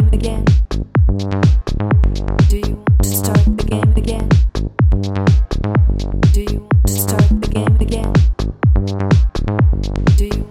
start the game again? Do you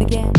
again.